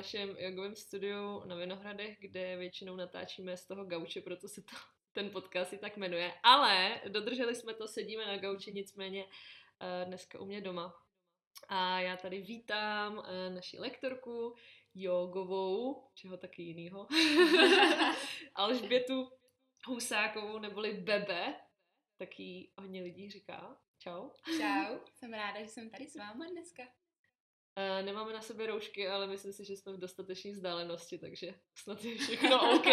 našem jogovém studiu na Vinohradech, kde většinou natáčíme z toho gauče, proto se to ten podcast i tak jmenuje. Ale dodrželi jsme to, sedíme na gauči, nicméně uh, dneska u mě doma. A já tady vítám uh, naši lektorku jogovou, čeho taky jinýho, Alžbětu Husákovou, neboli Bebe, taky hodně lidí říká. Čau. Čau, jsem ráda, že jsem tady s váma dneska. Uh, nemáme na sebe roušky, ale myslím si, že jsme v dostatečné vzdálenosti, takže snad je všechno OK.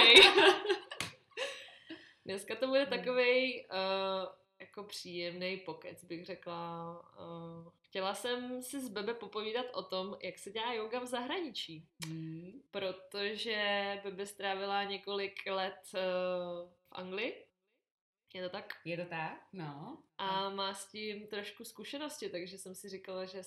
Dneska to bude takový uh, jako příjemný pokec, bych řekla. Uh, chtěla jsem si s Bebe popovídat o tom, jak se dělá yoga v zahraničí. Hmm. Protože Bebe strávila několik let uh, v Anglii je to tak? Je to tak, no. A má s tím trošku zkušenosti, takže jsem si říkala, že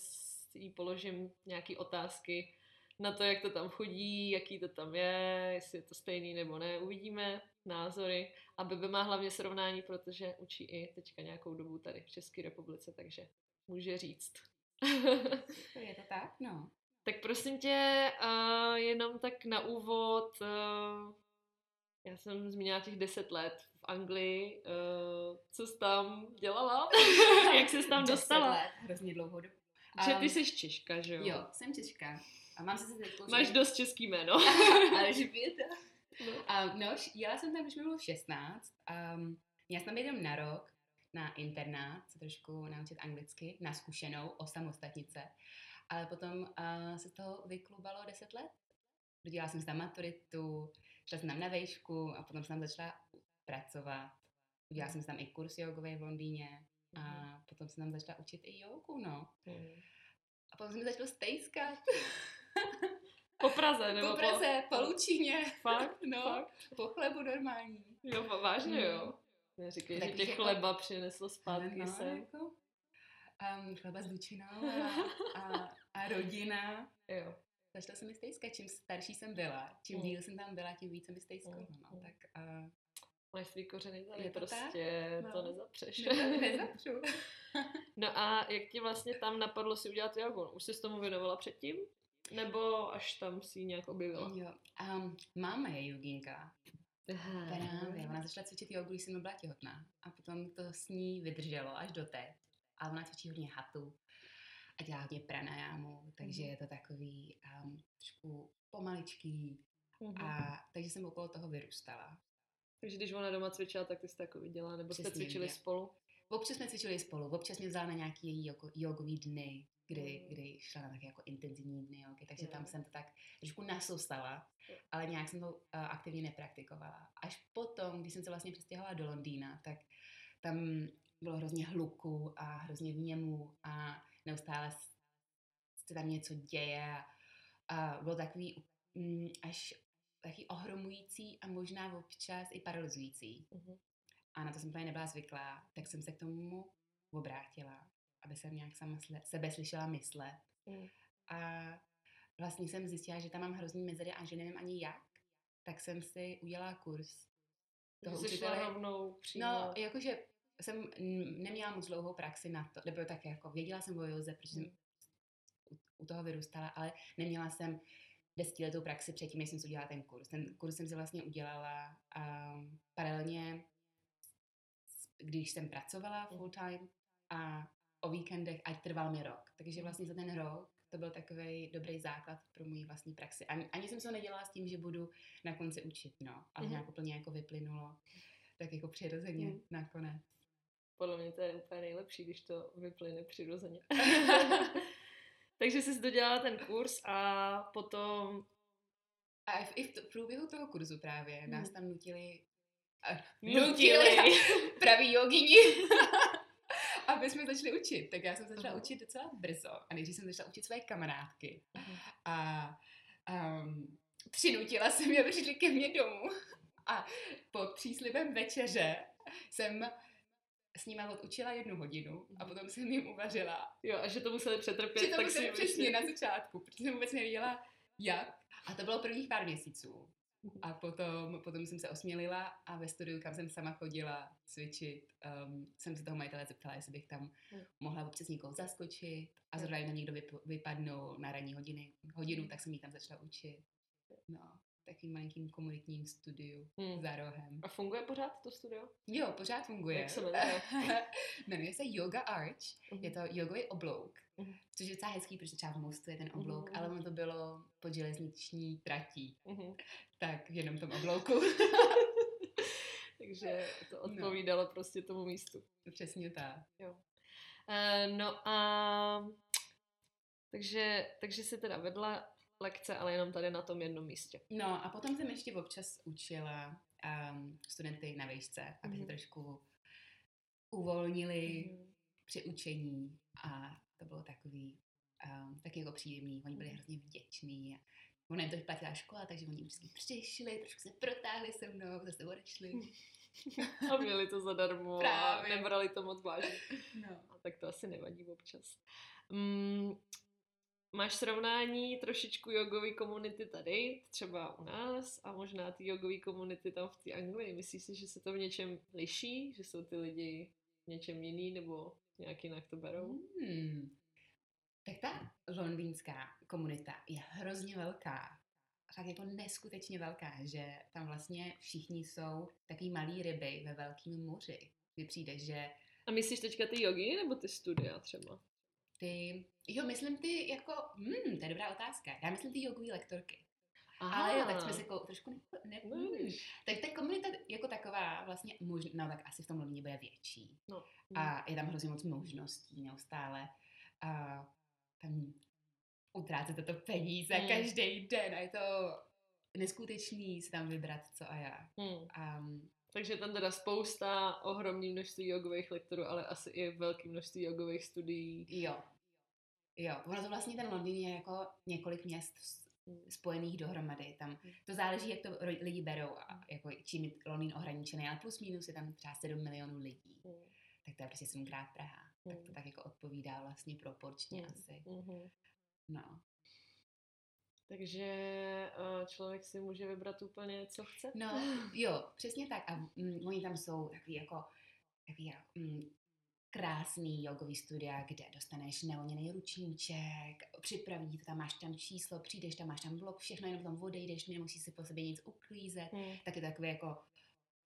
jí položím nějaké otázky na to, jak to tam chodí, jaký to tam je, jestli je to stejný nebo ne, uvidíme názory. A Bebe má hlavně srovnání, protože učí i teďka nějakou dobu tady v České republice, takže může říct. je to tak, no. Tak prosím tě, uh, jenom tak na úvod, uh, já jsem zmínila těch deset let v Anglii. Uh, co jsi tam dělala? Jak jsi tam dostala? let, hrozně dlouhou dobu. Že ty jsi Češka, že jo? Jo, jsem Češka. A mám se teď Máš dost český jméno. Ale živěta. No. Um, no, jela jsem tam, když mi bylo 16. Um, já jsem tam jenom na rok na internát, se trošku naučit anglicky, na zkušenou, o samostatnice. Ale potom uh, se z toho vyklubalo 10 let. Dodělala jsem tam maturitu, šla jsem tam na vejšku a potom jsem tam začala pracovat. Udělala jsem tam i kurz jogový v Londýně a mm. potom jsem tam začala učit i jogu, no. Mm. A potom jsem začala stejskat. Po Praze, nebo po Praze, po, po Lučíně. Fakt? No, Fakt? po chlebu normální. Jo, vážně mm. jo. Neříkej, že tě jako, chleba přineslo zpátky no, sem. Jako, um, chleba s Lučinou a, a, a rodina. Jo. Začala jsem mi stejska, čím starší jsem byla, čím mm. díl jsem tam byla, tím více mi stejskalo, mm. no, tak uh, Máš svý kořeny tady, je to prostě tak? to no. nezapřeš. Ne, nezapřu. no a jak ti vlastně tam napadlo si udělat jogu? Už jsi s tomu věnovala předtím? Nebo až tam si ji nějak objevila? Jo, um, máma je joginka. Právě, ona začala cvičit jogu, když jsem byla těhotná. A potom to s ní vydrželo až do teď. A ona cvičí hodně hatu a dělá hodně pranajámu, takže mm. je to takový um, trošku pomaličký. Mm. A takže jsem okolo toho vyrůstala. Takže když ona doma cvičila, tak ty jsi to viděla, nebo Přesně, jste cvičili je. spolu? Občas jsme cvičili spolu, občas mě vzala na nějaký její jako jogový dny, kdy, mm. kdy šla na také jako intenzivní dny jogy, takže mm. tam jsem to tak trošku nasoustala, ale nějak jsem to uh, aktivně nepraktikovala. Až potom, když jsem se vlastně přestěhovala do Londýna, tak tam bylo hrozně hluku a hrozně vněmu a neustále se tam něco děje a, a bylo takový mm, až taky ohromující a možná občas i paralyzující. Mm-hmm. A na to jsem úplně nebyla zvyklá, tak jsem se k tomu obrátila, aby jsem nějak sama sebe slyšela myslet. Mm. A vlastně jsem zjistila, že tam mám hrozný mezery a že nevím ani jak, tak jsem si udělala kurz toho Jsi učitele. rovnou přímo. No, jakože jsem neměla moc dlouhou praxi na to, nebo tak jako věděla jsem o joze, protože jsem mm. u toho vyrůstala, ale neměla jsem desetiletou praxi předtím, než jsem si udělala ten kurz. Ten kurz jsem si vlastně udělala um, paralelně, když jsem pracovala mm. full time a o víkendech, ať trval mi rok. Takže vlastně za ten rok to byl takový dobrý základ pro můj vlastní praxi. Ani, ani jsem se nedělala s tím, že budu na konci učit, no. Ale mm-hmm. nějak úplně jako vyplynulo, tak jako přirozeně mm. nakonec. Podle mě to je úplně nejlepší, když to vyplyne přirozeně. Takže jsi dodělala ten kurz a potom... A i v, to, v průběhu toho kurzu právě hmm. nás tam nutili... A, nutili! praví jogini! aby jsme začali učit. Tak já jsem začala uh-huh. učit docela brzo. A nejdřív jsem začala učit své kamarádky. Uh-huh. A um, přinutila jsem je, aby přišli ke mně domů. A pod příslibem večeře jsem s nima odučila jednu hodinu a mhm. potom jsem jim uvařila. Jo, a že to museli přetrpět. Že to tak museli přesně na začátku, protože jsem vůbec nevěděla, jak. A to bylo prvních pár měsíců. A potom, potom jsem se osmělila a ve studiu, kam jsem sama chodila cvičit, um, jsem se toho majitele zeptala, jestli bych tam Mm. mohla občas někoho zaskočit a zrovna na někdo vyp- vypadnul na ranní hodiny, hodinu, tak jsem jí tam začala učit. No, takovým malinkým komunitním studiu Hmm. za rohem. A funguje pořád to studio? Jo, pořád funguje. Jak se jmenuje? Jmenuje se Yoga Arch. Je to jogový oblouk, Mhm. což je docela hezký, protože třeba v Mostu je ten oblouk, Mhm. ale ono to bylo pod železniční tratí, Mhm. tak v jenom tom oblouku. Takže to No. odpovídalo prostě tomu místu. Přesně tak. Uh, no a takže, takže si teda vedla lekce, ale jenom tady na tom jednom místě. No a potom jsem ještě občas učila um, studenty na výšce, aby Mhm. se trošku uvolnili Mhm. při učení a to bylo takový um, taky jako příjemný. Oni byli Mhm. hrozně vděční. A ona jim to platila škola, takže oni vždycky přišli, trošku se protáhli se mnou, zase odešli. A měli to zadarmo a Právě. nebrali to moc vážně. No. A tak to asi nevadí občas. Mm, máš srovnání trošičku jogové komunity tady, třeba u nás, a možná ty jogové komunity tam v té Anglii. Myslíš si, že se to v něčem liší? Že jsou ty lidi v něčem jiný, nebo nějak jinak to berou? Hmm. Tak ta londýnská komunita je hrozně velká. Tak jako neskutečně velká, že tam vlastně všichni jsou takový malý ryby ve velkém moři. Mně přijde, že A myslíš teďka ty jogi nebo ty studia třeba? Ty, jo, myslím ty jako, hmm, to je dobrá otázka. Já myslím ty jogové lektorky. Ale jo, tak jsme se ko, trošku ne, ne, vidíš. Tak ta komunita jako taková vlastně, možná, no tak asi v tom Londýně bude větší. No. A je tam hrozně moc možností neustále. A tam utrácíte to peníze Hmm. každý den a je to neskutečný si tam vybrat co a jak. Hmm. Um, Takže tam teda spousta, ohromný množství jogových lektorů, ale asi i velké množství jogových studií. jo. Jo, ono to vlastně ten Londýn je jako několik měst Hmm. spojených dohromady. Tam to záleží, jak to lidi berou a jako čím je Londýn ohraničený, ale plus minus je tam třeba 7 milionů lidí. Hmm. Tak to je prostě sedmkrát Praha. Tak to Hmm. tak jako odpovídá vlastně proporčně Hmm. asi. Mhm. No. Takže eh, člověk si může vybrat úplně, co chce. No, jo, přesně tak. A mm, oni tam jsou takový jako, takový jako mm, krásný jogový studia, kde dostaneš neoněný ručníček, připraví to, tam máš tam číslo, přijdeš tam, máš tam blok, všechno, jenom tam odejdeš, nemusíš si po sobě nic uklízet. Hmm. Tak je to takový jako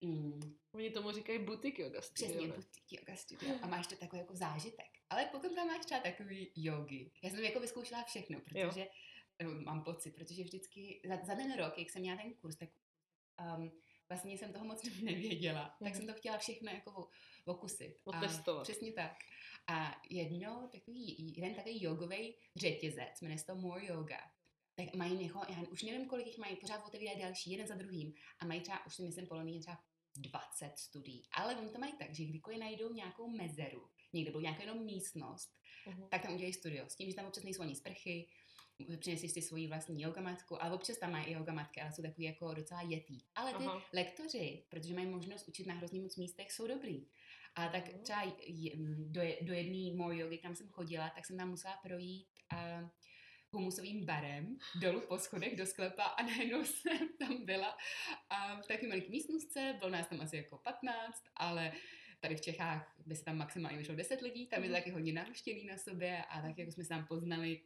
mm, Oni tomu říkají butik yoga studio. přesně ne? butik yoga studio a máš to takový jako zážitek. Ale potom tam máš třeba takový jogi. Já jsem jako vyzkoušela všechno, protože jo. Mám pocit, protože vždycky za, za ten rok, jak jsem měla ten kurz, tak um, vlastně jsem toho moc nevěděla, tak Mhm. jsem to chtěla všechno jako okusit. A Otestovat. Přesně tak. A jedno, takový, jeden takový jogový řetězec, jmenuje se to More Yoga, tak mají jako, já už nevím, kolik jich mají, pořád otevírají další, jeden za druhým. A mají třeba, už si myslím, poloný třeba 20 studií. Ale oni to mají tak, že kdykoliv najdou nějakou mezeru, někde bylo nějakou jenom místnost, Mhm. tak tam udělají studio. S tím, že tam občas nejsou ani sprchy, přineseš si svoji vlastní yogamatku, ale občas tam mají i yogamatky, ale jsou takový jako docela jetý. Ale ty Aha. lektoři, protože mají možnost učit na hrozně moc místech, jsou dobrý. A tak Mhm. třeba je- m, do, do jedné more yogy, kam jsem chodila, tak jsem tam musela projít uh, humusovým barem dolů po schodech do sklepa a najednou jsem tam byla a v takové malé místnostce, bylo nás tam asi jako 15, ale tady v Čechách by se tam maximálně vyšlo 10 lidí, tam je to Mhm. taky hodně naruštěný na sobě a tak jako jsme se tam poznali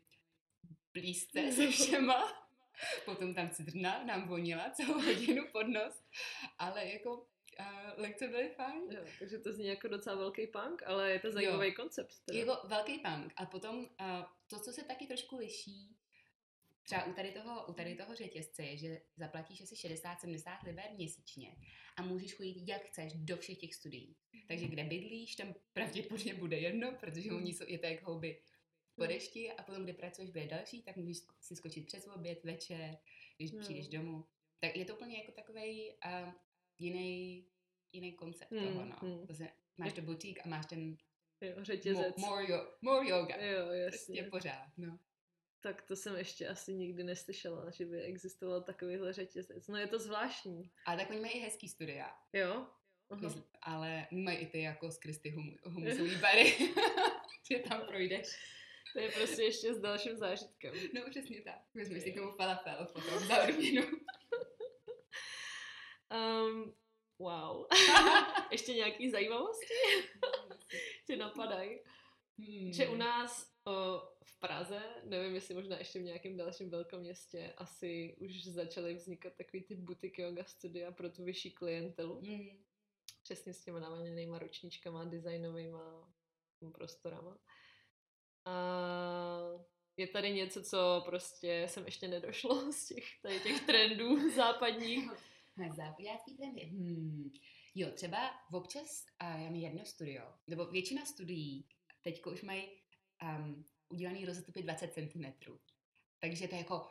blízce se všema. Potom tam cidrna nám vonila celou hodinu pod nos, ale jako uh, lekce byly fajn. Jo, takže to zní jako docela velký punk, ale je to zajímavý koncept. Teda. Jako velký punk. A potom uh, to, co se taky trošku liší, třeba u tady toho, u tady toho řetězce je, že zaplatíš asi 60-70 liber měsíčně a můžeš chodit jak chceš do všech těch studií. Takže kde bydlíš, tam pravděpodobně bude jedno, protože oni jsou, je to jak houby po dešti a potom, kde pracuješ, bude další, tak můžeš si skočit přes oběd, večer, když Hmm. přijdeš domů. Tak je to úplně jako takový uh, jiný, jiný koncept Hmm, toho, no. hmm. Zase máš to butík a máš ten Jo, Mo- řetězec. more, yo- more yoga. Jo, Prostě jasně. pořád, no. Tak to jsem ještě asi nikdy neslyšela, že by existoval takovýhle řetězec. No je to zvláštní. Ale tak oni mají i hezký studia, Jo? Myslím, ale mají i ty jako z Kristy hum, humusový bary, že tam projdeš. To je prostě ještě s dalším zážitkem. No přesně tak. Vezmeš si komu falafel potom za odměnu. Um, wow. Ještě nějaký zajímavosti? Tě napadají? Hmm. Že u nás o, v Praze, nevím, jestli možná ještě v nějakém dalším velkoměstě, asi už začaly vznikat takový ty butik yoga studia pro tu vyšší klientelu. Hmm. Přesně s těma navalněnýma ručníčkama, designovýma prostorama. A je tady něco, co prostě jsem ještě nedošlo z těch, tady těch trendů západních. Západácký trendy. Hmm. Jo, třeba občas, a já mám jedno studio, nebo většina studií teďko už mají um, udělaný rozestupy 20 cm. Takže to je jako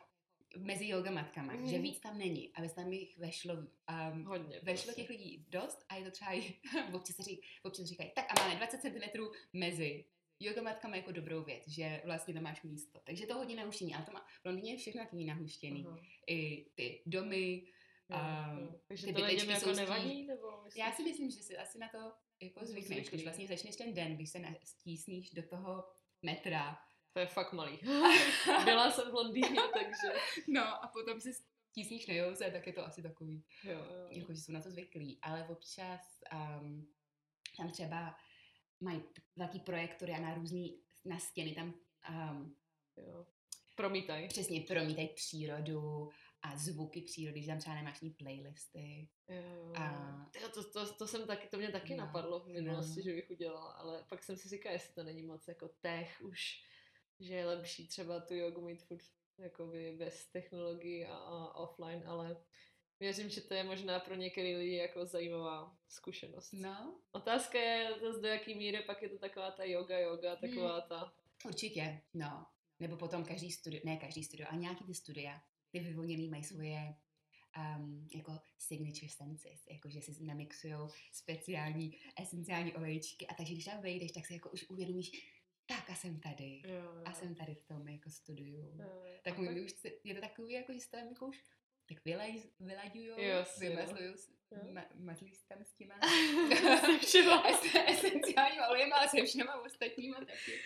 mezi yoga matkama, mm. že víc tam není, aby tam jich vešlo, um, Hodně. vešlo prostě. těch lidí dost a je to třeba i, občas, řík, občas říkají, tak a máme 20 cm mezi yoga matkama jako dobrou věc, že vlastně tam máš místo. Takže to hodně nahuštění, ale to má, v Londýně je všechno takový nahuštěný. Aha. I ty domy, Jo, a jo. Takže ty to lidem jako nevadí? Nebo myslíš? já si myslím, že si asi na to jako zvykneš, když vlastně začneš ten den, když se stísníš do toho metra. To je fakt malý. Byla jsem v Londýně, takže... No a potom se stísníš na jouze, tak je to asi takový, Jo, jo. jako že jsou na to zvyklí. Ale občas um, tam třeba mají velký projektory a na různý, na stěny tam um, jo. Promítaj. přesně promítají přírodu a zvuky přírody, že tam třeba nemáš ní playlisty. Jo. A- to, to, to, jsem taky, to mě taky No, napadlo v minulosti, no. že bych udělala, ale pak jsem si říkala, jestli to není moc jako tech už, že je lepší třeba tu jogu mít furt jakoby bez technologií a, a offline, ale věřím, že to je možná pro některé lidi jako zajímavá zkušenost. No, Otázka je zase do jaký míry pak je to taková ta yoga, yoga, taková ta... Určitě, no. Nebo potom každý studio, ne každý studio, ale nějaký ty studia, ty vyvoněný mají svoje um, jako signature senses, jako že si namixujou speciální esenciální olejčky a takže když tam vejdeš, tak si jako už uvědomíš, tak a jsem tady. Jo, jo. A jsem tady v tom jako studiu. Jo, jo. Tak můj už se, je to takový, jako že se tam jako už tak vylaj, vylaďujou, jo. vymazlují, mazlí se tam s těma Se všema. es- esenciálníma olejema, ale se všema ostatníma taky.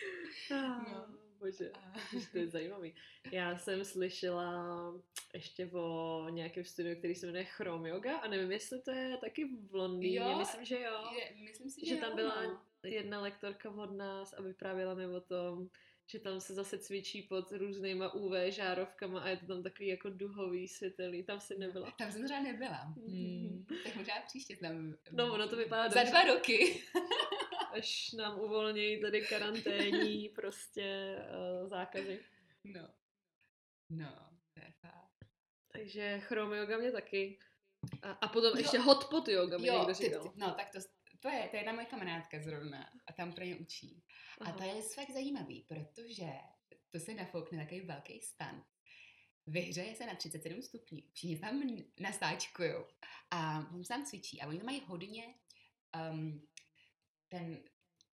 No. Bože, A- to je zajímavý. Já jsem slyšela ještě o nějakém studiu, který se jmenuje Chrome Yoga a nevím, jestli to je taky v Londýně, Jo, myslím, že jo. Je, myslím si, že že, tam jo, byla no. jedna lektorka od nás a vyprávěla mi o tom, že tam se zase cvičí pod různýma UV žárovkama a je to tam takový jako duhový světelný, tam si nebyla. Tam jsem třeba nebyla. Hmm. Tak možná příště tam. No, ono to vypadá Za dobře. dva roky. Až nám uvolnějí tady karanténní prostě uh, zákazy. No. No, to je fakt. Takže chrome yoga mě taky. A, a potom Jo. ještě hot pot yoga mi někdo ty, říkal. ty, no, tak to, to je, to je jedna moje kamarádka zrovna a tam pro ně učí. A to je fakt zajímavý, protože to se nafoukne takový velký stan. Vyhřeje se na 37 stupňů, všichni se tam nasáčkujou a on se tam cvičí a oni tam mají hodně um, ten,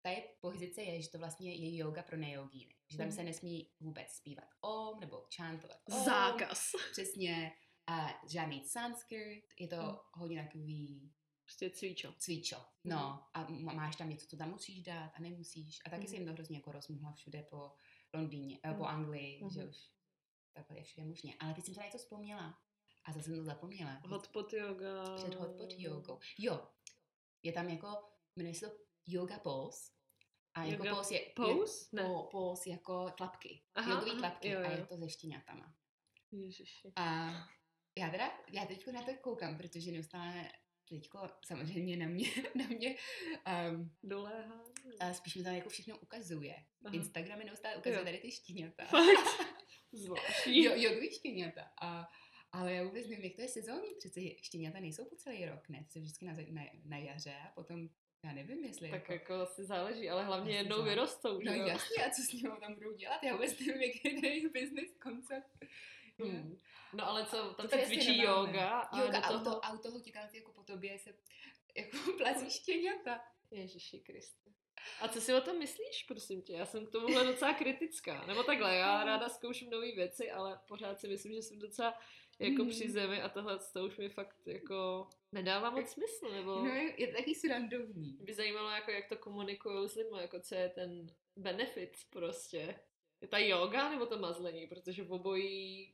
ta je pozice je, že to vlastně je yoga pro nejogíny. Že tam Mhm. se nesmí vůbec zpívat om nebo čantovat om. Zákaz. Přesně. A žádný sanskrit, je to Mhm. hodně takový Prostě cvičo. cvičo. No a máš tam něco, co tam musíš dát a nemusíš. A taky Mhm. se jim to hrozně jako rozmohla všude po Londýně, eh, po Mhm. Anglii, že Mhm. už takhle je všude možně. Ale teď jsem to něco vzpomněla. A zase jsem to zapomněla. Hot pot yoga. Před hotpot jogou. Jo, je tam jako, jmenuje se to yoga pose. A jako Yoga pose je, pose? je Ne. po, pose jako tlapky. Aha, Jogový aha, tlapky jo, a jo. je to se štěňatama. Ježiši. A já teda, já teď na to koukám, protože neustále teďko samozřejmě na mě, na mě um, Doléhá. a spíš mi tam jako všechno ukazuje. Aha. Instagram mi neustále ukazuje Jo. tady ty štěňata. Fakt? Zvláštní. jo, jogový štěňata. A, ale já vůbec nevím, jak to je sezónní. Přece štěňata nejsou po celý rok, ne? Se vždycky na, na, na jaře a potom, já nevím, jestli Tak jako... jako asi záleží, ale hlavně Asi jednou vyrostou, No jo? jasně, a co s nimi tam budou dělat? Já vůbec nevím, jaký je jejich business koncept. Hmm. No ale co, tam To se cvičí yoga a Yoga, do toho... auto, auto tam jako po tobě se jako plazí štěňata. Ježiši Kriste. A co si o tom myslíš, prosím tě? Já jsem k tomuhle docela kritická. Nebo takhle, já ráda zkouším nové věci, ale pořád si myslím, že jsem docela jako Mhm. při zemi a tohle to už mi fakt jako nedává moc smysl, nebo No, je, je to taky srandovní. by zajímalo, jako, jak to komunikují s lidmi, jako co je ten benefit prostě. Je ta yoga nebo to mazlení, protože v obojí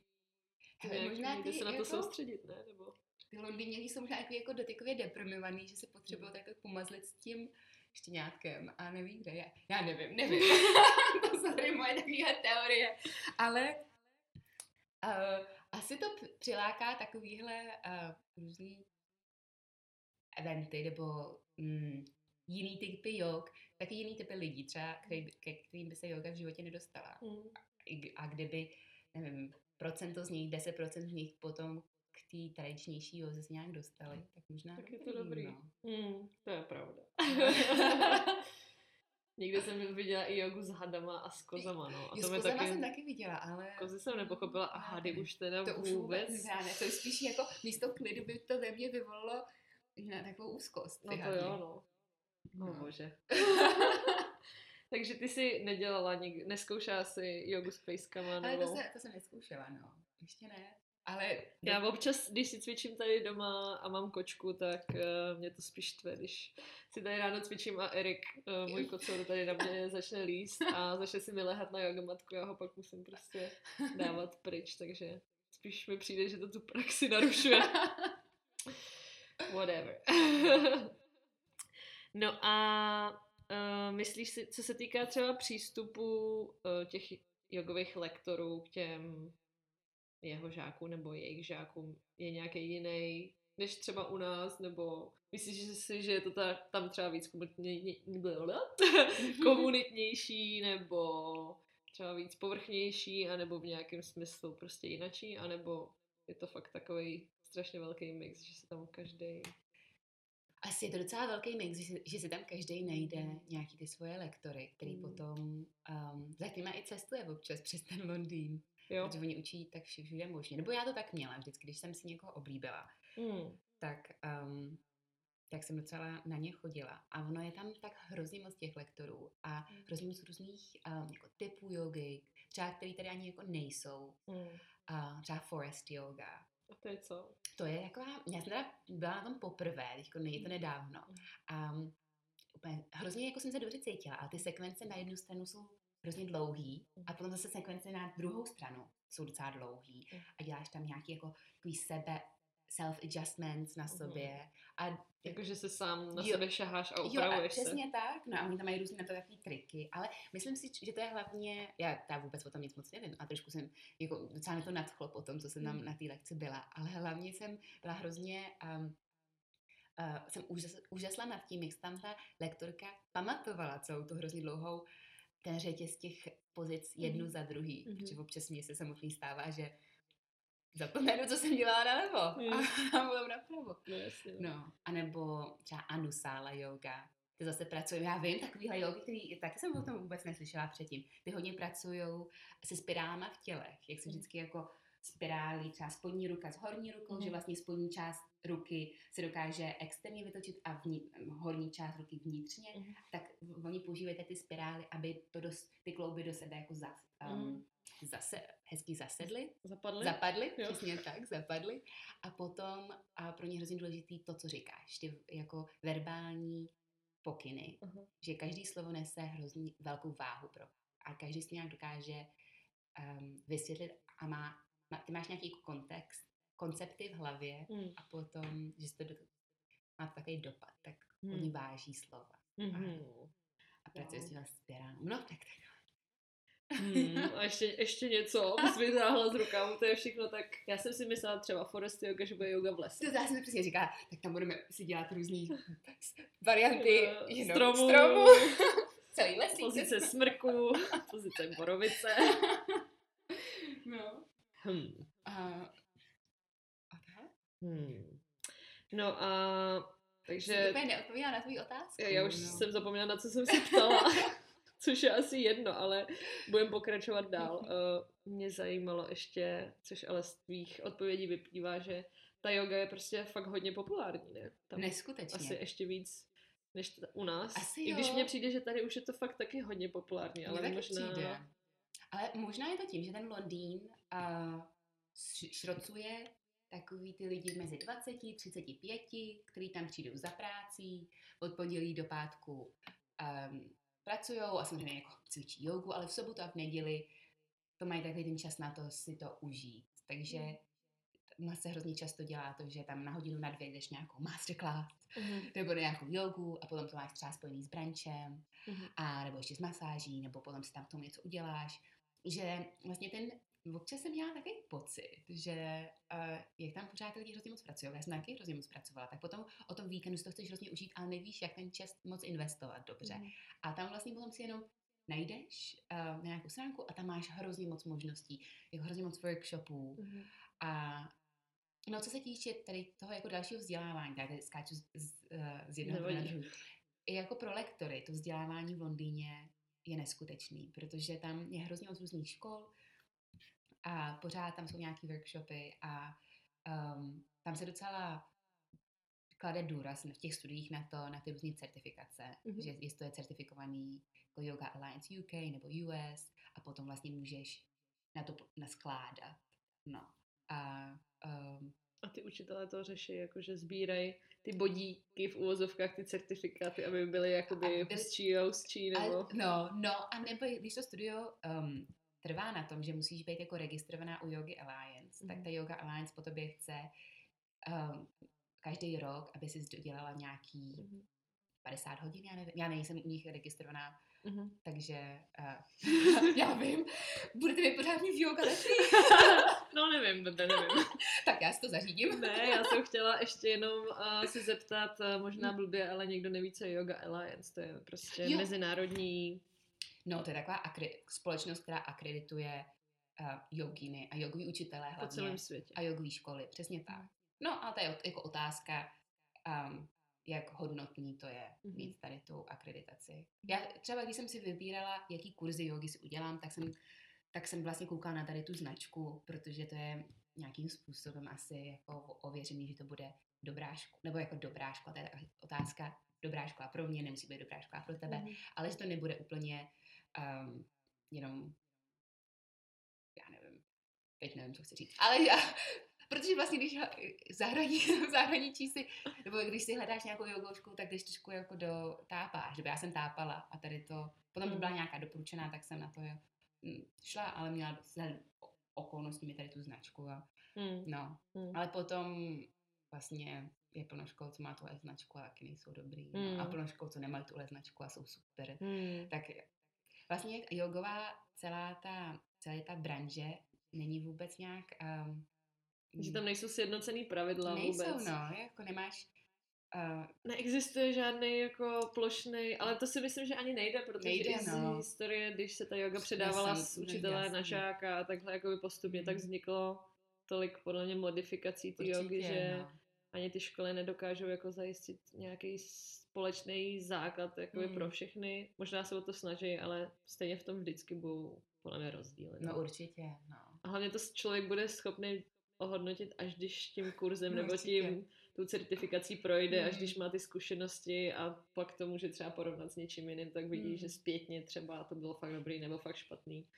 Nějak, možná ty se na to jako- soustředit, ne? Nebo... Ty Londýněni jsou možná jako, jako dotykově deprimovaný, že se potřebují takhle pomazlit s tím štěňátkem a neví, kde je. Já nevím, nevím. to jsou tady moje takové teorie. Ale uh, asi to přiláká takovýhle uh, různý eventy nebo mm, jiný typy jog, taky jiný typy lidí, třeba který, ke kterým by se yoga v životě nedostala. Hmm. I- A kdyby, nevím, procento z nich, 10% z nich potom k té tradičnější józe se nějak dostali, tak možná Tak je to dobrý. No. Hmm, to je pravda. Někde jsem viděla i jogu s hadama a s kozama, no. A Jo, to s kozama taky... jsem taky viděla, ale... Kozy jsem nepochopila a hady už teda to už vůbec. vůbec já ne, to už spíš jako místo klidu by to ve mně vyvolalo na takovou úzkost. No to hady. jo, no. No, No. bože. Takže ty si nedělala nikdy, neskoušela si jogu s pejskama, Ale nebo... to, se, to jsem neskoušela, no. Ještě ne. Ale Já občas, když si cvičím tady doma a mám kočku, tak uh, mě to spíš štve, když si tady ráno cvičím a Erik, uh, můj kocour, tady na mě začne líst a začne si mi lehat na jogamatku, já ho pak musím prostě dávat pryč, takže spíš mi přijde, že to tu praxi narušuje. Whatever. no a uh, myslíš si, co se týká třeba přístupu uh, těch jogových lektorů k těm jeho žáků nebo jejich žákům, je nějaký jiný než třeba u nás, nebo myslíš že si, že je to ta, tam třeba víc komunitně, komunitnější, nebo třeba víc povrchnější, anebo v nějakém smyslu prostě jinačí, anebo je to fakt takový strašně velký mix, že se tam každý asi je to docela velký mix, že si, že si tam každý najde nějaký ty svoje lektory, který Mm. potom um, za těma i cestuje občas přes ten Londýn. jo. Protože oni učí tak všude možně. Nebo já to tak měla vždycky, když jsem si někoho oblíbila, Hmm. tak, um, tak jsem docela na ně chodila. A ono je tam tak hrozně moc těch lektorů a hrozně moc různých um, jako typů jogy, třeba který tady ani jako nejsou. Hmm. A třeba forest yoga. A to je co? To je taková, já jsem teda byla na tom poprvé, teďko je to nedávno. A um, úplně hrozně jako jsem se dobře cítila, a ty sekvence na jednu stranu jsou hrozně dlouhý a potom zase sekvence na druhou stranu jsou docela dlouhý Mm. a děláš tam nějaký jako takový sebe self-adjustments na Mhm. sobě a Jakože se sám na Jo. sebe šaháš a Jo, a upravuješ se. přesně tak. No a oni tam mají různé na to takový triky, ale myslím si, že to je hlavně, já, já vůbec o tom nic moc nevím a trošku jsem, jako docela mi to nadchlo po tom, co jsem tam Mm. na té lekci byla, ale hlavně jsem byla hrozně, um, uh, jsem úžas, úžasla nad tím, jak se tam ta lektorka pamatovala celou tu hrozně dlouhou ten řetěz těch pozic jednu Mhm. za druhý, Mhm. protože občas mě se samotný stává, že zapomenu, co jsem dělala nalevo Mm. a, a bylo napravo. No, jasně. no. No, anebo třeba Anusala yoga. Ty zase pracují, já vím, takovýhle jogy, který taky jsem o tom vůbec neslyšela předtím. Ty hodně pracují se spirálama v tělech, jak se Mhm. vždycky jako spirály, třeba spodní ruka s horní rukou, Mhm. že vlastně spodní část ruky se dokáže externě vytočit a vní, horní část ruky vnitřně, Mhm. tak oni používají ty spirály, aby to dos, ty klouby do sebe jako zas, um, Mhm. zase, hezky zasedly. Zapadly? Zapadly, Jo. přesně tak, zapadly. A potom a pro ně hrozně důležitý to, co říkáš, ty jako verbální pokyny, Aha. že každý slovo nese hrozně velkou váhu pro a každý si nějak dokáže um, vysvětlit a má, ty máš nějaký kontext, koncepty v hlavě Hmm. a potom, že to do, má to takový dopad, tak Hmm. oni váží slova Mhm. a pracuje s těma spirálou. No tak, tak. Hmm, a ještě, ještě něco, bys vytáhla z rukávu, to je všechno tak, já jsem si myslela třeba forest yoga, že bude yoga v lese. To já jsem si přesně říká, tak tam budeme si dělat různý varianty Eh, jenom stromů, stromu. Celý lesík. pozice smrku, pozice borovice. No. Hmm. A, a tak? Hmm. No a takže Že... úplně neodpovídá na tvůj otázku. já už no. jsem zapomněla, na co jsem se ptala, což je asi jedno, ale budeme pokračovat dál. Uh, mě zajímalo ještě, což ale z tvých odpovědí vyplývá, že ta yoga je prostě fakt hodně populární, ne? Tam Neskutečně. asi ještě víc než t- u nás. Asi I když jo. mně přijde, že tady už je to fakt taky hodně populární, ale možná... Přijde. Ale možná je to tím, že ten Londýn uh, šrocuje takový ty lidi mezi 20, 35, který tam přijdou za prácí, od pondělí do pátku um, pracují a samozřejmě jako cvičí jogu, ale v sobotu a v neděli to mají takový ten čas na to si to užít. Takže Mm. se hrozně často dělá to, že tam na hodinu, na dvě jdeš nějakou masterclass, Mhm. nebo nějakou jogu a potom to máš třeba spojený s branchem, Mhm. a nebo ještě s masáží, nebo potom si tam k tomu něco uděláš. Že vlastně ten, občas jsem měla takový pocit, že uh, jak tam pořád ty lidi hrozně moc pracují, já jsem taky hrozně moc pracovala, tak potom o tom víkendu si to chceš hrozně užít, ale nevíš, jak ten čas moc investovat dobře. Mhm. A tam vlastně potom si jenom najdeš uh, na nějakou stránku a tam máš hrozně moc možností, jako hrozně moc workshopů Mhm. a no co se týče tady toho jako dalšího vzdělávání, tady skáču z, z, eh, z jednoho na druhý. Jako pro lektory to vzdělávání v Londýně je neskutečný, protože tam je hrozně moc různých škol a pořád tam jsou nějaký workshopy a um, tam se docela klade důraz v těch studiích na to, na ty různé certifikace, Mhm. že jestli to je certifikovaný jako Yoga Alliance UK nebo US a potom vlastně můžeš na to naskládat. No. A um, A ty učitelé to řeší, jakože sbírají ty bodíky v úvozovkách, ty certifikáty, aby byly jakoby byly- hustší a hustší, nebo... A, no, no, a nebo když to studio um, trvá na tom, že musíš být jako registrovaná u Yogi Alliance, mm. tak Mhm. ta Yoga Alliance po tobě chce um, každý rok, aby si dodělala nějaký Mhm. 50 hodin, já nevím, já nejsem u nich registrovaná, Mhm. takže uh, já vím, budete mi pořád mít yoga lesy, no nevím, nevím. tak já si to zařídím. Ne, já jsem chtěla ještě jenom uh, se zeptat, uh, možná blbě, ale někdo neví, co je Yoga Alliance, to je prostě Jo. mezinárodní... No, to je taková akri- společnost, která akredituje uh, joginy a jogový učitelé po hlavně. celém světě. a jogové školy, přesně tak. No a to je jako otázka, um, jak hodnotný to je Mhm. mít tady tu akreditaci. Já třeba, když jsem si vybírala, jaký kurzy jogy si udělám, tak jsem, tak jsem vlastně koukala na tady tu značku, protože to je nějakým způsobem asi jako ověřený, že to bude dobrá škola, nebo jako dobrá škola, to je otázka, dobrá škola pro mě, nemusí být dobrá škola pro tebe, Mhm. ale že to nebude úplně um, jenom, já nevím, teď nevím, co chci říct, ale já, protože vlastně, když v zahrani, v zahraničí si, nebo když si hledáš nějakou jogoušku, tak jdeš trošku jako do tápáš, nebo já jsem tápala a tady to, potom to Mm. byla nějaká doporučená, tak jsem na to jo, mm, šla, ale měla vzhledem o- okolností mi tady tu značku a Mm. no, Mm. ale potom vlastně je plno škol, co má tuhle značku a taky nejsou dobrý. No. A Mm. plno škol, co nemají tuhle značku a jsou super. Mm. Tak vlastně jogová celá ta, celá ta branže není vůbec nějak... Um, Že tam nejsou sjednocený pravidla nejsou, vůbec. no, jako nemáš... Uh, Neexistuje žádný jako plošný, ale to si myslím, že ani nejde, protože Nejde, i z no. historie, když se ta yoga předávala z no, učitele na žáka a takhle jako by postupně, tak Mhm. vzniklo tolik podle mě modifikací té jogy, že no. ani ty školy nedokážou jako zajistit nějaký společný základ jakoby Mm. pro všechny. Možná se o to snaží, ale stejně v tom vždycky budou podle mě rozdíly. no určitě, no. A hlavně to člověk bude schopný ohodnotit, až když tím kurzem No, nebo určitě. tím tou certifikací projde, až Mm. když má ty zkušenosti a pak to může třeba porovnat s něčím jiným, tak vidí, Mm. že zpětně třeba to bylo fakt dobrý nebo fakt špatný.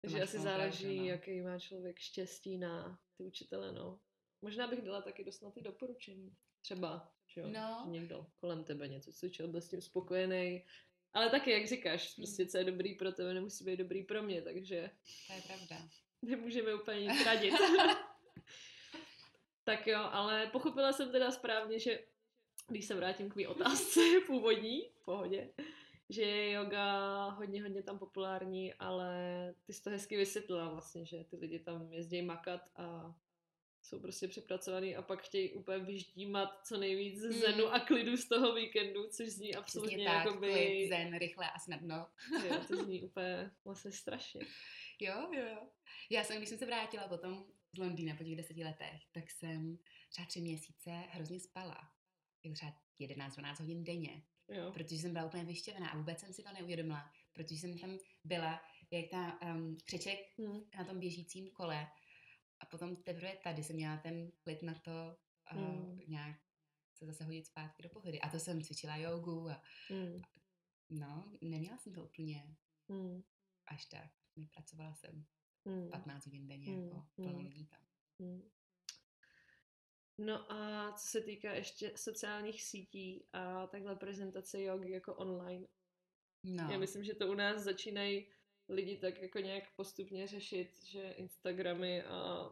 Takže asi záleží, no. jaký má člověk štěstí na ty učitele, no. Možná bych dala taky dost na ty doporučení. Třeba, že jo, No. někdo kolem tebe něco cvičil, byl s tím spokojený. Ale taky, jak říkáš, prostě co je dobrý pro tebe, nemusí být dobrý pro mě, takže To je pravda. nemůžeme úplně nic radit. tak jo, ale pochopila jsem teda správně, že když se vrátím k mý otázce původní, v pohodě, že je yoga hodně, hodně tam populární, ale ty jsi to hezky vysvětlila vlastně, že ty lidi tam jezdí makat a jsou prostě přepracovaný a pak chtějí úplně vyždímat co nejvíc Mm. zenu a klidu z toho víkendu, což zní Přesně absolutně tak, jakoby... klid, zen, rychle a snadno. Jo, to zní úplně vlastně strašně. Jo, jo. Já jsem, když jsem se vrátila potom z Londýna po těch deseti letech, tak jsem třeba tři měsíce hrozně spala. Jako třeba 11-12 hodin denně, Jo. protože jsem byla úplně vyšťavená a vůbec jsem si to neuvědomila, protože jsem tam byla jak ta um, křeček Hm. na tom běžícím kole a potom teprve tady jsem měla ten klid na to uh, Mm. nějak se zase hodit zpátky do pohody. A to jsem cvičila jogu a Hm. no, neměla jsem to úplně Hm. až tak. Pracovala jsem Hm. 15 hodin denně, Mm, jako plno mm. lidí tam. Hmm. No a co se týká ještě sociálních sítí a takhle prezentace jogy jako online. No, Já myslím, že to u nás začínají lidi tak jako nějak postupně řešit, že Instagramy a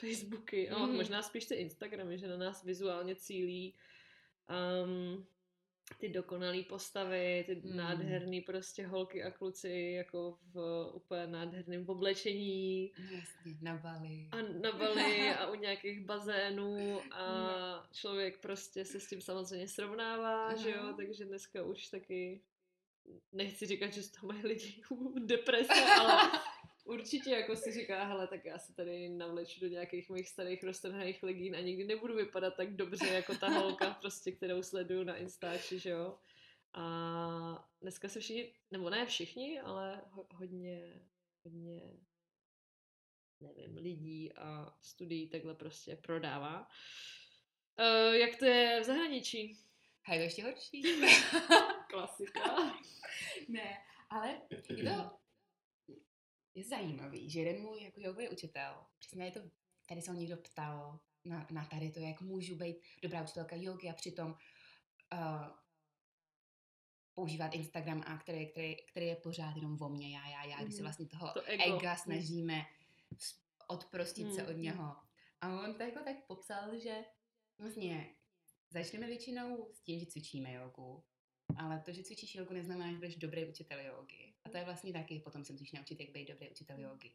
Facebooky, no, Mhm. možná spíš ty Instagramy, že na nás vizuálně cílí um, ty dokonalé postavy, ty Mm. nádherný prostě holky a kluci jako v úplně nádherném oblečení jasně, na Bali. a na Bali a u nějakých bazénů a No. člověk prostě se s tím samozřejmě srovnává, že jo, takže dneska už taky nechci říkat, že z toho mají lidi deprese, ale určitě jako si říká, hele, tak já se tady navleču do nějakých mých starých roztrhaných legín a nikdy nebudu vypadat tak dobře jako ta holka, prostě, kterou sleduju na Instači, že jo. A dneska se všichni, nebo ne všichni, ale ho, hodně, hodně nevím, lidí a studií takhle prostě prodává. Uh, jak to je v zahraničí? A je to ještě horší. Klasika. ne, ale je to je zajímavý, že jeden můj jako jogový učitel, přesně je to, tady se ho někdo ptal na, na tady to, jak můžu být dobrá učitelka jogy a přitom uh, používat Instagram a který, který, který je pořád jenom o mně, já, já, já, když se Mhm. vlastně toho To ego. ega Mm. snažíme odprostit se Mm, od mm. něho. A on to jako tak popsal, že vlastně začneme většinou s tím, že cvičíme jogu, ale to, že cvičíš jogu, neznamená, že budeš dobrý učitel jogy. A to je vlastně taky, potom se musíš naučit, jak být dobrý učitel jogy.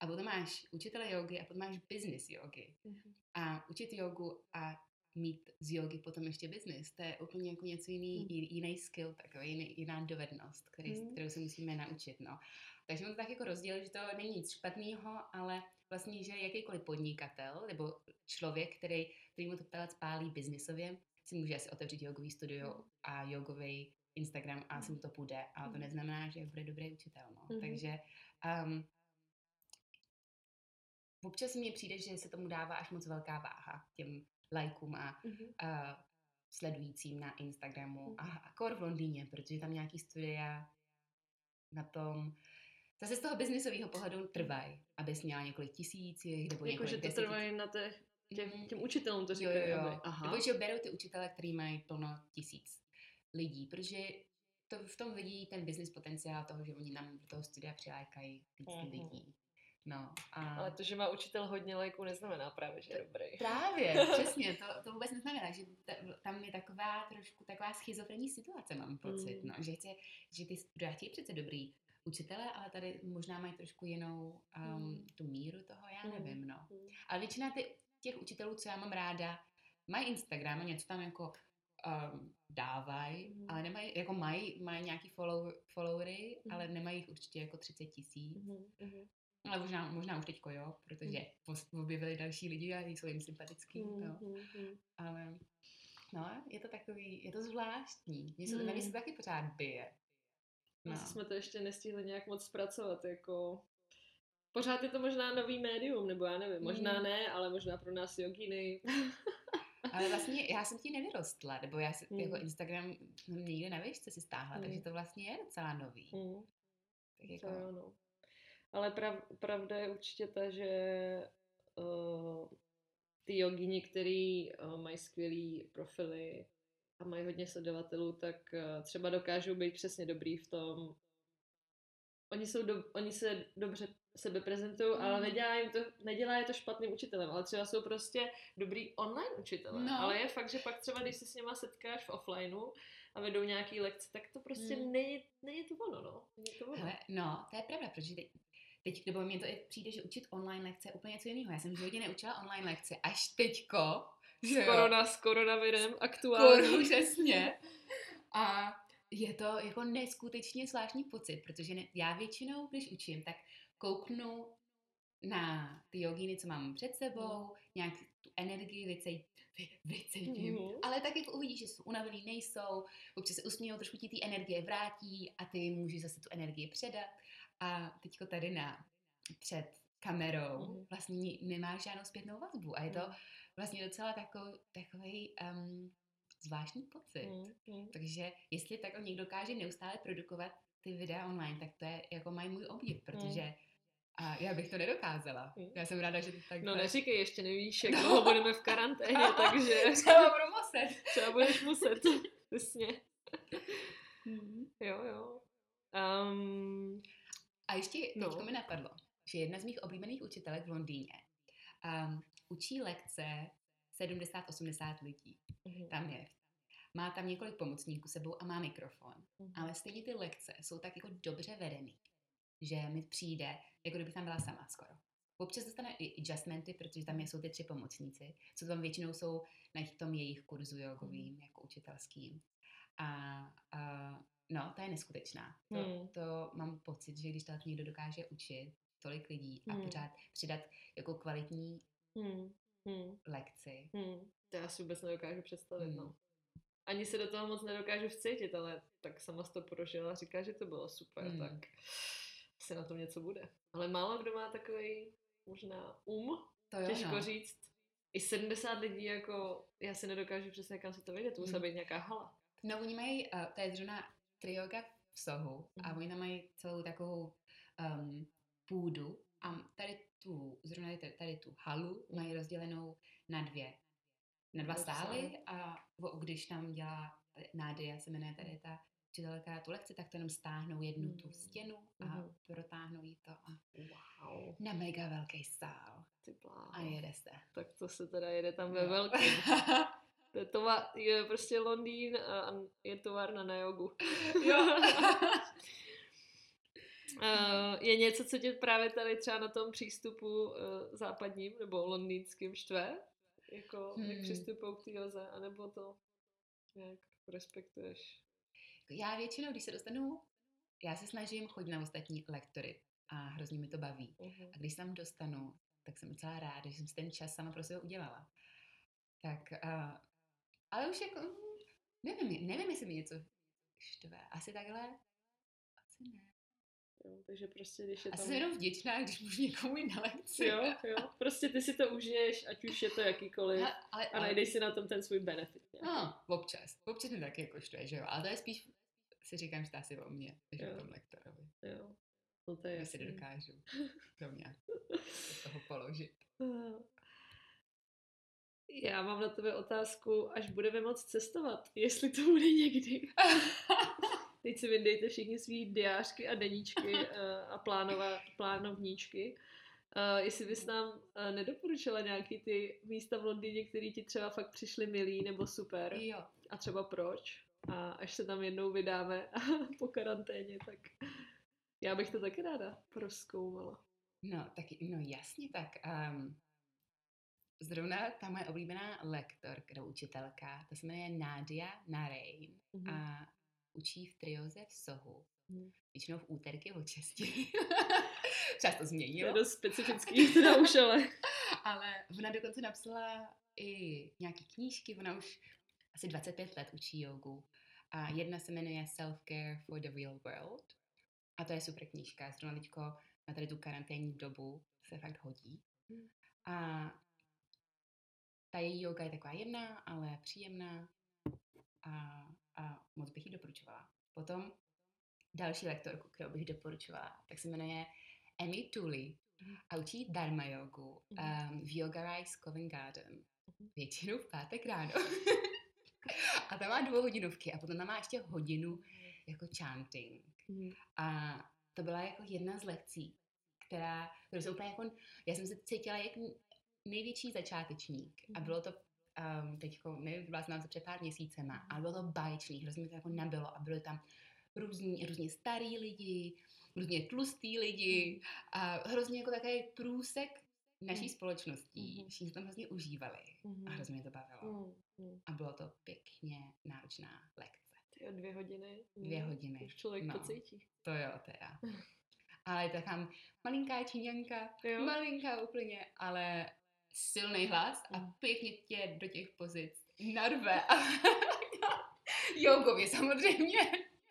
A potom máš učitele jogy a potom máš business jogy. Mhm. A učit jogu a mít z jogy potom ještě business, to je úplně jako něco jiný, Mm. jiný skill, takový jiný, jiná dovednost, který, Mm. kterou se musíme naučit. No. Takže on to tak jako rozdělil, že to není nic špatného, ale vlastně, že jakýkoliv podnikatel nebo člověk, který, který mu to palec pálí biznisově, si může asi otevřít jogový studio Mm. a jogový Instagram a mu to půjde, ale to Mm. neznamená, že bude dobrý učitel. No. Mhm. Takže um, občas mně přijde, že se tomu dává až moc velká váha těm lajkům a Mhm. uh, sledujícím na Instagramu Mhm. a, a kor v Londýně, protože tam nějaký studia na tom zase z toho biznisového pohledu trvají, abys měla několik tisíc jich, nebo Jako, několik že to trvají na těch, těm, Mhm. těm učitelům, to Jo, říkají. jo, aby- jo. Aha. Nebo že berou ty učitele, který mají plno tisíc lidí, protože to v tom vidí ten business potenciál toho, že oni nám do toho studia přilákají víc Mhm. lidí. No, a... Ale to, že má učitel hodně lajků, neznamená právě, že je dobrý. Právě, přesně, to, to vůbec neznamená, že ta, tam je taková trošku taková schizofrenní situace, mám pocit, Mm. no, že, chce, že ty studenti přece dobrý učitele, ale tady možná mají trošku jinou um, Mm. tu míru toho, já Mm. nevím, no. Mm. Ale většina ty, těch učitelů, co já mám ráda, mají Instagram a něco tam jako um, dávají, Mhm. ale nemají, jako mají, mají nějaký follow, followery, Mhm. ale nemají jich určitě jako 30 tisíc. Mhm, mhm. Ale možná, možná už teďko jo, protože pos- objevili další lidi a jsou jim sympatický. Jo. Mhm, mhm. Ale no, je to takový, je to zvláštní. Mně se, Hmm. na mě se to taky pořád bije. No. Asi jsme to ještě nestihli nějak moc zpracovat, jako... Pořád je to možná nový médium, nebo já nevím, možná Mm. ne, ale možná pro nás jogíny. Ale vlastně já jsem ti nevyrostla, nebo já si, Hmm. jako Instagram jsem někde na výšce si stáhla, takže Hmm. to vlastně je docela nový. Mm. Tak To jako, jo, no. Ale prav, pravda je určitě ta, že uh, ty jogini, který uh, mají skvělý profily a mají hodně sledovatelů, tak uh, třeba dokážou být přesně dobrý v tom. Oni, jsou do, oni se dobře sebe prezentují, ale Mm. nedělá, jim to, nedělá je to špatným učitelem, ale třeba jsou prostě dobrý online učitelé. No. Ale je fakt, že pak třeba, když se s něma setkáš v offlineu a vedou nějaký lekce, tak to prostě Mm. není, není to ono, no. Není to ono. hele, no, to je pravda, protože teď, teď nebo mně to i přijde, že učit online lekce je úplně něco jiného. Já jsem v životě neučila online lekce, až teďko, že s, korona, s koronavirem aktuálně. Koru, přesně. A je to jako neskutečně zvláštní pocit, protože ne, já většinou, když učím, tak kouknu na ty jogíny, co mám před sebou, nějak tu energii vycej, vy, vycítím. Mhm. Ale tak jako uvidíš, že jsou unavený, nejsou, občas se usmějou, trošku ti ty energie vrátí a ty můžeš zase tu energii předat. A teďko tady na před kamerou Mhm. vlastně nemáš žádnou zpětnou vazbu a je to Mhm. vlastně docela takový, takový um, zvláštní pocit. Mm, mm. Takže jestli takhle někdo dokáže neustále produkovat ty videa online, tak to je jako mají můj obdiv, protože a já bych to nedokázala. Mm. Já jsem ráda, že to tak No neříkej, ještě nevíš, jak dlouho budeme v karanténě, takže Třeba budu muset. třeba budeš muset. Přesně. Jo, jo. Um, A ještě No. teďko mi napadlo, že jedna z mých oblíbených učitelek v Londýně um, učí lekce 70-80 lidí. Mhm. Tam je. Má tam několik pomocníků sebou a má mikrofon. Mhm. Ale stejně ty lekce jsou tak jako dobře vedený, že mi přijde, jako kdyby tam byla sama skoro. Občas dostane i adjustmenty, protože tam jsou ty tři pomocníci, co tam většinou jsou na tom jejich kurzu jogovým, jako učitelským. A, a no, to je neskutečná. To, Hmm. to mám pocit, že když tak někdo dokáže učit tolik lidí a Hmm. pořád přidat jako kvalitní Hmm. Hmm. lekci. Hmm. To já si vůbec nedokážu představit, Hmm. no. Ani se do toho moc nedokážu vcítit, ale tak sama to prožila a říká, že to bylo super, Hmm. tak asi na tom něco bude. Ale málo kdo má takový možná um, To jo, těžko no. říct. I 70 lidí, jako já si nedokážu přesně kam se to vyjde, to musela Hmm. být nějaká hala. No, oni mají, uh, to je zrovna trioga v Sohu a Mhm. oni tam mají celou takovou um, půdu a tady tu, zrovna tady, tu halu mají rozdělenou na dvě, na dva sály sály. a když tam dělá Nádia, se jmenuje tady ta učitelka tu lekci, tak to jenom stáhnou jednu tu Mhm. stěnu a Mhm. protáhnou jí to a Wow, na mega velký sál ty a jede se. Tak to se teda jede tam ve No. velkém. To je, tova, je prostě Londýn a a je továrna na jogu. jo. Uh, je něco, co tě právě tady třeba na tom přístupu uh, západním nebo londýnským štve? Jako, hmm. jak přistupují k té joze, anebo to nějak respektuješ? Já většinou, když se dostanu, já se snažím chodit na ostatní lektory a hrozně mi to baví. Uh-huh. A když se tam dostanu, tak jsem docela ráda, že jsem si ten čas sama pro sebe udělala. Tak, uh, ale už jako, mm, nevím, nevím, jestli mi něco štve. Asi takhle, asi ne. Jo, takže prostě, když je tam... jsem jenom vděčná, když můžu někomu jít na lekci. Jo, jo, prostě ty si to užiješ, ať už je to jakýkoliv. Ale, ale, A najdeš si na tom ten svůj benefit. nějaký. No, občas. Občas mi taky jako štve, že jo. Ale to je spíš, si říkám, že to asi o mně, než Jo. o tom lektorovi. Jo. No to je Já si dokážu to z toho položit. Já mám na tebe otázku, až budeme moc cestovat, jestli to bude někdy. Teď si vydejte všichni svý diářky a deníčky eh, a plánova, plánovníčky. Uh, jestli bys nám uh, nedoporučila nějaký ty místa v Londýně, které ti třeba fakt přišly milý nebo super Jo, a třeba proč. A až se tam jednou vydáme po karanténě, tak já bych to taky ráda proskoumala. No, tak, no jasně, tak um, zrovna ta moje oblíbená lektorka, nebo učitelka, ta se jmenuje Nadia Narein Mhm. a učí v trioze v Sohu. Mhm. Většinou v úterky od 6. Často To je změnilo. dost specifický teda už, ale... Ale ona dokonce napsala i nějaký knížky, ona už asi 25 let učí jogu. A jedna se jmenuje Self-Care for the Real World. A to je super knížka, zrovna teďko na tady tu karanténní dobu se fakt hodí. Hmm. A ta její yoga je taková jemná, ale příjemná a, a moc bych ji doporučovala. Potom další lektorku, kterou bych doporučovala, tak se jmenuje Emmy Tooley Mhm. a učí Dharma jogu um, v Yoga Rise Covent Garden. Mhm. Většinou v pátek ráno. a tam má dvouhodinovky a potom tam má ještě hodinu jako chanting. Mhm. A to byla jako jedna z lekcí, která, kterou jsem úplně jako, já jsem se cítila jak největší začátečník. A bylo to um, teďko, nevím, byla jsem tam před pár měsícema, ale bylo to báječný, hrozně mi to jako nabilo a byly tam různí, různě starý lidi, různě tlustý lidi a hrozně jako takový průsek naší Mhm. společností. Mhm. Všichni to tam hrozně užívali Mhm. a hrozně mě to bavilo. Mm, mm. A bylo to pěkně náročná lekce. Ty dvě hodiny. Dvě Mm, hodiny, Už člověk no. pocítí. To jo, teda. Ale je to tam malinká číňanka, Jo. malinká úplně, ale silný hlas a Mm. pěkně tě do těch pozic narve. Jogově samozřejmě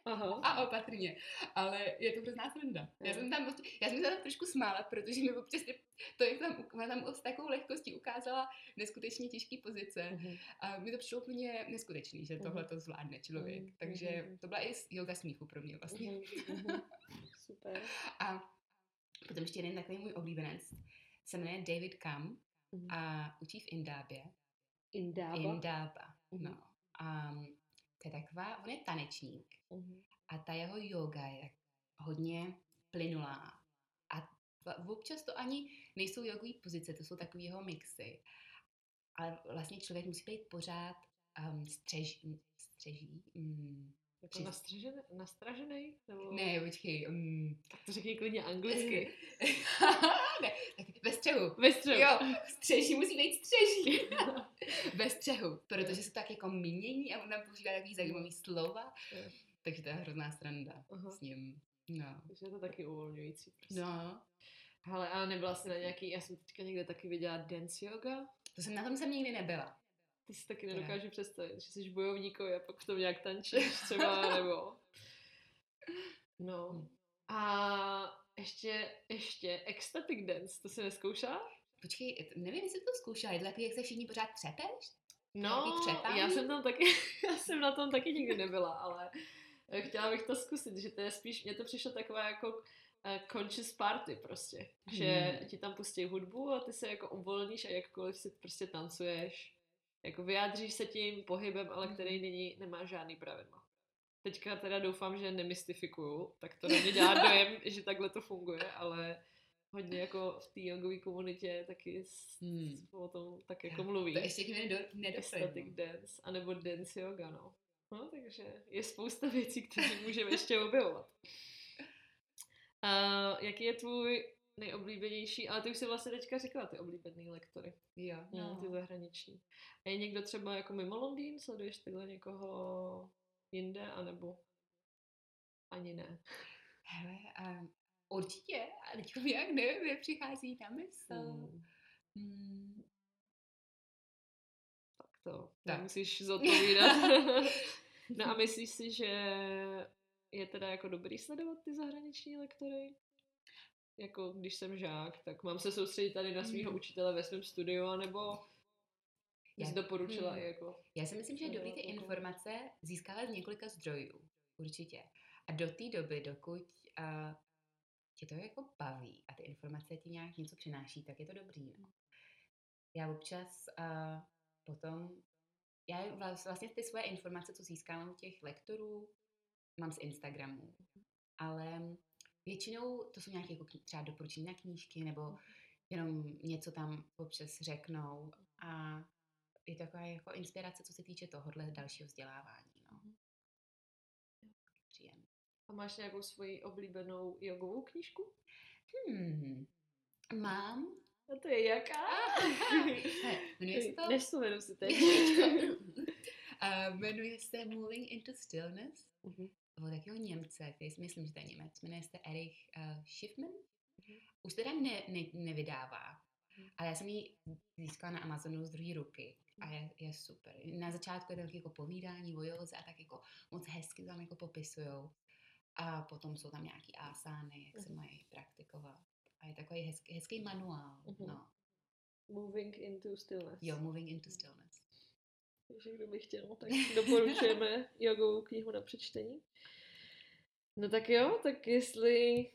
Aha. a opatrně, ale je to hrozná sranda. Já jsem tam, já jsem se tam trošku smála, protože mi občas to, jak tam, ona tam s takovou lehkostí ukázala neskutečně těžké pozice Mhm. a mi to přišlo úplně neskutečný, že Mhm. tohle to zvládne člověk. Mhm, Takže to byla i yoga smíchu pro mě vlastně. Mhm. Super. A potom ještě jeden takový můj oblíbenec se jmenuje David Kam. A učí v Indábě. Indába. Indába, no. A to je taková, on je tanečník Mhm. a ta jeho yoga je hodně plynulá a občas to ani nejsou jogové pozice, to jsou takový jeho mixy. Ale vlastně člověk musí být pořád um, střež, střeží. Mm, jako nastražený, nastražený? Nebo... Ne, počkej. Um, tak to řekni klidně anglicky. ne, tak ve střehu. Ve střehu. Jo, střeží musí být střeží. ve střehu, protože se tak jako mění a on tam používá takový zajímavý slova. Takže to je hrozná stranda s ním. No. Takže je to taky uvolňující. Prostě. No. Ale a nebyla jsi na nějaký, já jsem teďka někde taky viděla dance yoga. To jsem na tom jsem nikdy nebyla. Ty si taky nedokážu představit, že jsi bojovníkový a pak v tom nějak tančíš třeba, nebo... No. Hm. A ještě, ještě ecstatic dance, to si neskoušela? Počkej, nevím, jestli to zkoušela, je to takový, jak se všichni pořád třepeš? No, já jsem tam taky, já jsem na tom taky nikdy nebyla, ale chtěla bych to zkusit, že to je spíš, mně to přišlo taková jako uh, conscious party prostě, že hmm. ti tam pustí hudbu a ty se jako uvolníš a jakkoliv si prostě tancuješ, jako vyjádříš se tím pohybem, ale který hmm. není, nemá žádný pravidla. Teďka teda doufám, že nemystifikuju, tak to na mě dělá dojem, že takhle to funguje, ale hodně jako v té jogové komunitě taky hmm. o tom tak jako mluví. To ještě k mě Static dance, anebo dance yoga, no. No, takže je spousta věcí, které můžeme ještě objevovat. Uh, jaký je tvůj nejoblíbenější, ale ty už si vlastně teďka řekla ty oblíbený lektory. Jo, no. Ty zahraniční. A je někdo třeba jako mimo Londýn? Sleduješ takhle někoho jinde, anebo ani ne? Hele, um, určitě, ale teď jak nevím, nepřichází na mysl. Hmm. Hmm. Tak to, tak. musíš zodpovídat. no a myslíš si, že je teda jako dobrý sledovat ty zahraniční lektory? Jako když jsem žák, tak mám se soustředit tady na svého hmm. učitele ve svém studiu, anebo já, jsi doporučila hmm. jako... Já si myslím, že je dobrý ty informace získávat z několika zdrojů. Určitě. A do té doby, dokud uh, tě to jako baví a ty informace ti nějak něco přináší, tak je to dobrý. No. Já občas uh, potom, já vlastně ty svoje informace, co získám u těch lektorů, mám z Instagramu, ale většinou to jsou nějaké jako třeba doporučení na knížky nebo jenom něco tam občas řeknou a je taková jako inspirace, co se týče tohohle dalšího vzdělávání. No. Příjemné. A máš nějakou svoji oblíbenou jogovou knížku? Hmm, mám. A to je jaká? jmenuje se to... Nevzpomenu si teď. uh, jmenuje se Moving into Stillness. Uh-huh. Od takového Němce, který myslím, že to je Němec. Jmenuje se Erich uh, Schiffman. Uh-huh. Už teda ne, ne, nevydává. Ale já jsem ji získala na Amazonu z druhé ruky a je, je super. Na začátku je to jako povídání o joze a tak jako moc hezky tam jako popisujou. A potom jsou tam nějaký ásány, jak se mhm. mají praktikovat. A je takový hezký, hezký manuál. Uh-huh. No. Moving into stillness. Jo, Moving into stillness. Takže kdo by chtěl, tak doporučujeme jogovou knihu na přečtení. No tak jo, tak jestli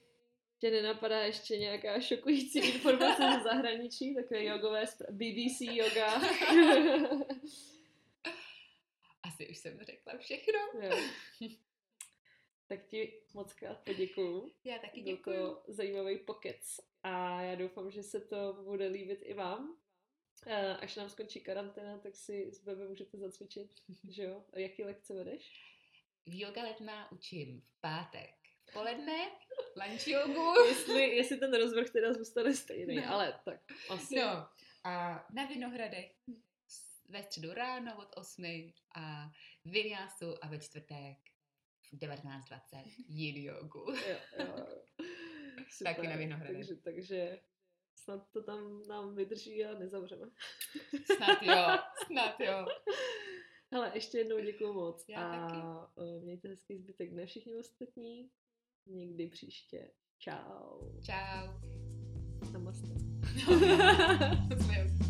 tě nenapadá ještě nějaká šokující informace ze zahraničí, takové jogové spra- BBC yoga. Asi už jsem řekla všechno. Jo. Tak ti moc krát poděkuju. Já taky děkuju. Byl to zajímavý pokec a já doufám, že se to bude líbit i vám. Až nám skončí karanténa, tak si s Bebe můžete zacvičit, že jo? A jaký lekce vedeš? V yoga letná učím v pátek. V poledne lunch jogu. jestli, jestli ten rozvrh teda zůstane stejný, no. ale tak asi. No. A na Vinohradech ve středu ráno od 8 a v Viniasu a ve čtvrtek 1920 yin jogu. jo, jo. Super, Taky na Vinohradech. Takže, takže snad to tam nám vydrží a nezavřeme. snad jo, snad jo. Hele, ještě jednou děkuji moc. Já a taky. E, mějte hezký zbytek dne všichni ostatní. Někdy příště. Čau. Čau. Namaste.